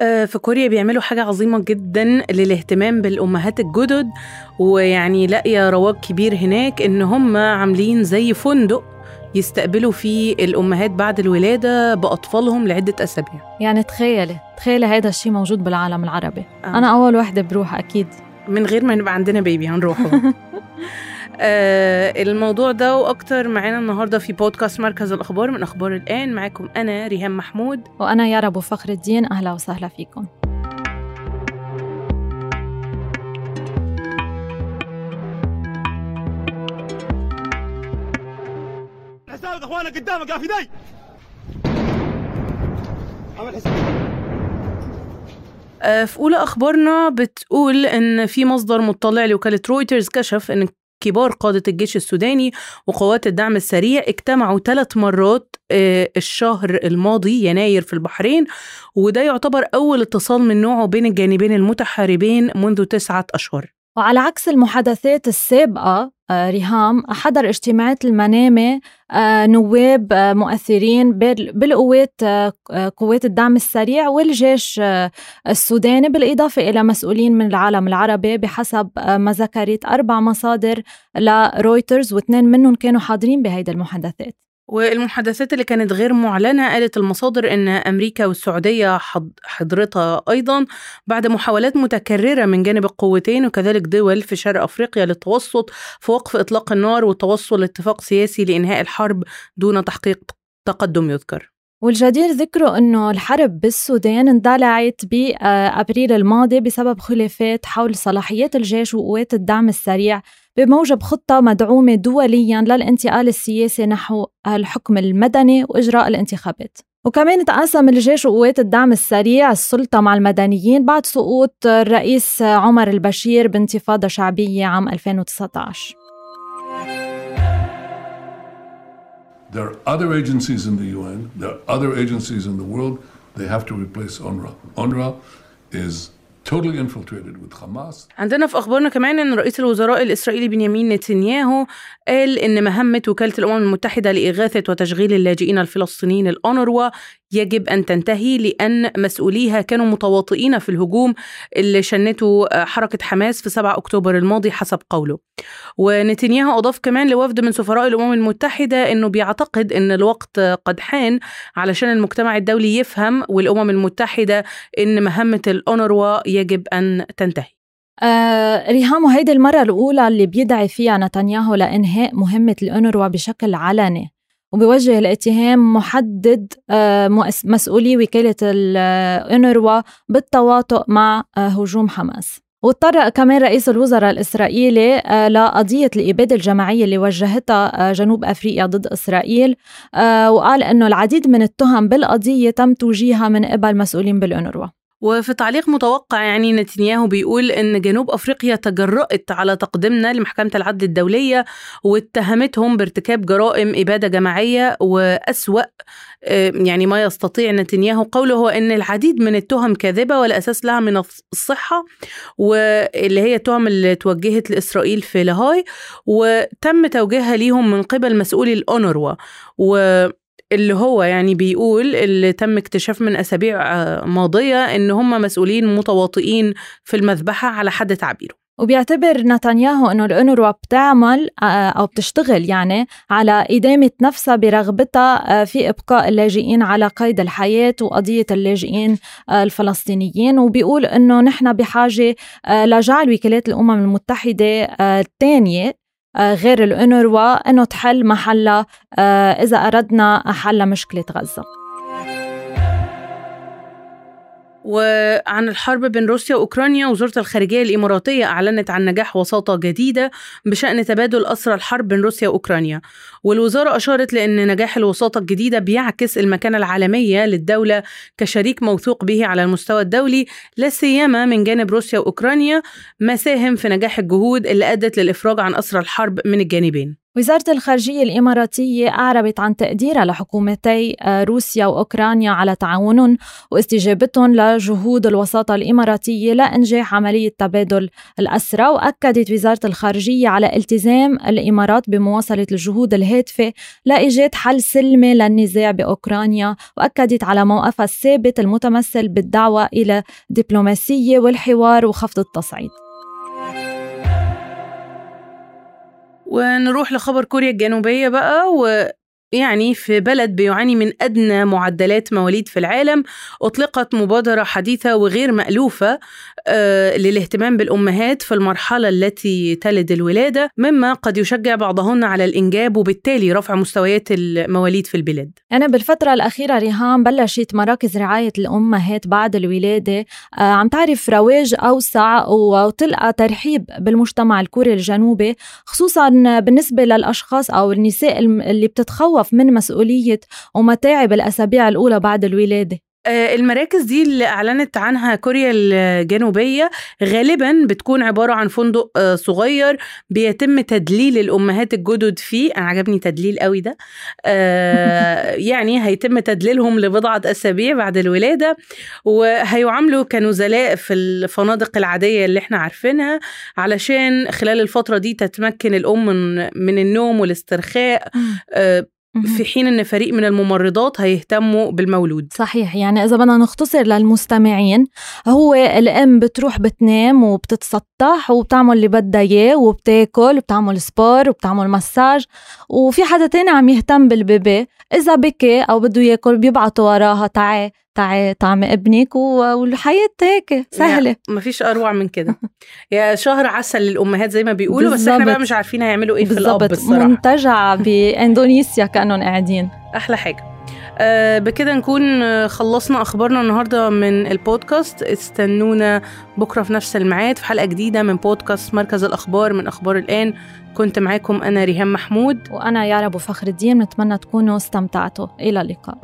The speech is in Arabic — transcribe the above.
آه، في كوريا بيعملوا حاجة عظيمة جدا للاهتمام بالأمهات الجدد ويعني لاقية رواج كبير هناك إن هم عاملين زي فندق يستقبلوا فيه الأمهات بعد الولادة بأطفالهم لعدة أسابيع. يعني تخيلي تخيلي هذا الشيء موجود بالعالم العربي. آه. أنا أول وحدة بروح أكيد. من غير ما نبقى عندنا بيبي هنروحه. آه الموضوع ده وأكتر معانا النهارده في بودكاست مركز الأخبار من أخبار الآن. معاكم أنا ريهام محمود. وأنا يارا أبو فخر الدين. أهلا وسهلا فيكم. حسابك إخوانك قدامك يا عمل حساب آه، في أولى أخبارنا بتقول إن في مصدر مطلع لوكالة رويترز كشف إن كبار قادة الجيش السوداني وقوات الدعم السريع اجتمعوا ثلاث مرات آه، الشهر الماضي يناير في البحرين وده يعتبر أول اتصال من نوعه بين الجانبين المتحاربين منذ تسعة أشهر. وعلى عكس المحادثات السابقة آه، ريهام حضر اجتماعات المنامة آه، نواب آه، مؤثرين بالقوات قوات الدعم السريع والجيش السوداني بالإضافة إلى مسؤولين من العالم العربي بحسب ما ذكرت أربع مصادر لرويترز واثنين منهم كانوا حاضرين بهيدي المحادثات. والمحادثات اللي كانت غير معلنة قالت المصادر أن أمريكا والسعودية حضرتها أيضا بعد محاولات متكررة من جانب القوتين وكذلك دول في شرق أفريقيا للتوسط في وقف إطلاق النار والتوصل لاتفاق سياسي لإنهاء الحرب دون تحقيق تقدم يذكر. والجدير ذكره إنه الحرب بالسودان اندلعت بابريل الماضي بسبب خلافات حول صلاحيات الجيش وقوات الدعم السريع بموجب خطة مدعومة دوليا للانتقال السياسي نحو الحكم المدني وإجراء الانتخابات. وكمان تقاسم الجيش وقوات الدعم السريع السلطة مع المدنيين بعد سقوط الرئيس عمر البشير بانتفاضة شعبية عام 2019 There are other agencies in the UN, there are other agencies in the world, they have to replace UNRWA. UNRWA is عندنا في أخبارنا كمان إن رئيس الوزراء الإسرائيلي بنيامين نتنياهو قال إن مهمة وكالة الأمم المتحدة لإغاثة وتشغيل اللاجئين الفلسطينيين الأونروا يجب أن تنتهي لأن مسؤوليها كانوا متواطئين في الهجوم اللي شنته حركة حماس في 7 أكتوبر الماضي حسب قوله. ونتنياهو أضاف كمان لوفد من سفراء الأمم المتحدة أنه بيعتقد أن الوقت قد حان علشان المجتمع الدولي يفهم والأمم المتحدة أن مهمة الأونروا يجب أن تنتهي. آه ريهام وهيدي المرة الأولى اللي بيدعي فيها نتنياهو لإنهاء مهمة الأونروا بشكل علني. وبيوجه الاتهام محدد آه، مسؤولي وكالة الأونروا بالتواطؤ مع آه، هجوم حماس. واضطر كمان رئيس الوزراء الإسرائيلي آه، لقضية الإبادة الجماعية اللي وجهتها جنوب أفريقيا ضد إسرائيل وقال أنه العديد من التهم بالقضية تم توجيهها من قبل مسؤولين بالأونروا وفي تعليق متوقع يعني نتنياهو بيقول إن جنوب أفريقيا تجرأت على تقديمنا لمحكمة العدل الدولية واتهمتهم بارتكاب جرائم إبادة جماعية وأسوأ يعني ما يستطيع نتنياهو. قوله هو إن العديد من التهم كاذبة ولا أساس لها من الصحة واللي هي التهم اللي توجهت لإسرائيل في لاهاي وتم توجيهها ليهم من قبل مسؤولي الأونروا. و اللي هو يعني بيقول اللي تم اكتشاف من أسابيع آه، ماضية إن هم مسؤولين متواطئين في المذبحة على حد تعبيره. وبيعتبر نتنياهو إنه الأونروا بتعمل آه، أو بتشتغل يعني على إدامة نفسها برغبتها آه، في إبقاء اللاجئين على قيد الحياة وقضية اللاجئين الفلسطينيين. وبيقول إنه نحن بحاجة لجعل وكالات الأمم المتحدة الثانية غير الأونروا أنه تحل محلها آه، إذا أردنا حل مشكلة غزة. وعن الحرب بين روسيا وأوكرانيا وزارة الخارجية الإماراتية أعلنت عن نجاح وساطة جديدة بشأن تبادل أسرى الحرب بين روسيا وأوكرانيا. والوزارة أشارت لأن نجاح الوساطة الجديدة بيعكس المكانة العالمية للدولة كشريك موثوق به على المستوى الدولي لا سيما من جانب روسيا وأوكرانيا ما ساهم في نجاح الجهود اللي أدت للإفراج عن أسرى الحرب من الجانبين. وزارة الخارجية الإماراتية أعربت عن تقديرها لحكومتي آه، روسيا وأوكرانيا على تعاونهم واستجابتهم لجهود الوساطة الإماراتية لإنجاح عملية تبادل الأسرى. وأكدت وزارة الخارجية على التزام الإمارات بمواصلة الجهود الهادفة لإيجاد حل سلمي للنزاع بأوكرانيا. وأكدت على موقفها الثابت المتمثل بالدعوة إلى دبلوماسية والحوار وخفض التصعيد. ونروح لخبر كوريا الجنوبية بقى و يعني في بلد بيعاني من أدنى معدلات مواليد في العالم أطلقت مبادرة حديثة وغير مألوفة آه، للاهتمام بالأمهات في المرحلة التي تلد الولادة مما قد يشجع بعضهن على الإنجاب وبالتالي رفع مستويات المواليد في البلاد. أنا بالفترة الأخيرة ريهام بلشت مراكز رعاية الأمهات بعد الولادة آه، عم تعرف رواج أوسع وتلقى ترحيب بالمجتمع الكوري الجنوبي خصوصا بالنسبة للأشخاص أو النساء اللي بتتخوف تتخوف من مسؤولية ومتاعب الأسابيع الأولى بعد الولادة. آه، المراكز دي اللي أعلنت عنها كوريا الجنوبية غالبا بتكون عبارة عن فندق آه، صغير بيتم تدليل الأمهات الجدد فيه. أنا عجبني تدليل قوي ده. آه، يعني هيتم تدليلهم لبضعة أسابيع بعد الولادة وهيعاملوا كنزلاء في الفنادق العادية اللي إحنا عارفينها علشان خلال الفترة دي تتمكن الأم من النوم والاسترخاء. في حين إن فريق من الممرضات هيهتموا بالمولود. صحيح يعني إذا بدنا نختصر للمستمعين هو الأم بتروح بتنام وبتتسطح وبتعمل اللي بدها إياه وبتاكل وبتعمل سبور وبتعمل مساج وفي حدا تاني عم يهتم بالبيبي إذا بكي أو بده ياكل بيبعتوا وراها تعي تعي طعمي ابنك والحياة هيك سهلة. ما فيش أروع من كده. يا شهر عسل للأمهات زي ما بيقولوا بس إحنا بقى مش عارفين هيعملوا إيه في الأب الصراحة. منتجع بإندونيسيا كانوا قاعدين. أحلى حاجة. أه بكده نكون خلصنا أخبارنا النهارده من البودكاست. استنونا بكرة في نفس الميعاد في حلقة جديدة من بودكاست مركز الأخبار من أخبار الآن. كنت معاكم أنا ريهام محمود. وأنا يارا ابو فخر الدين نتمنى تكونوا استمتعتوا. إلى اللقاء.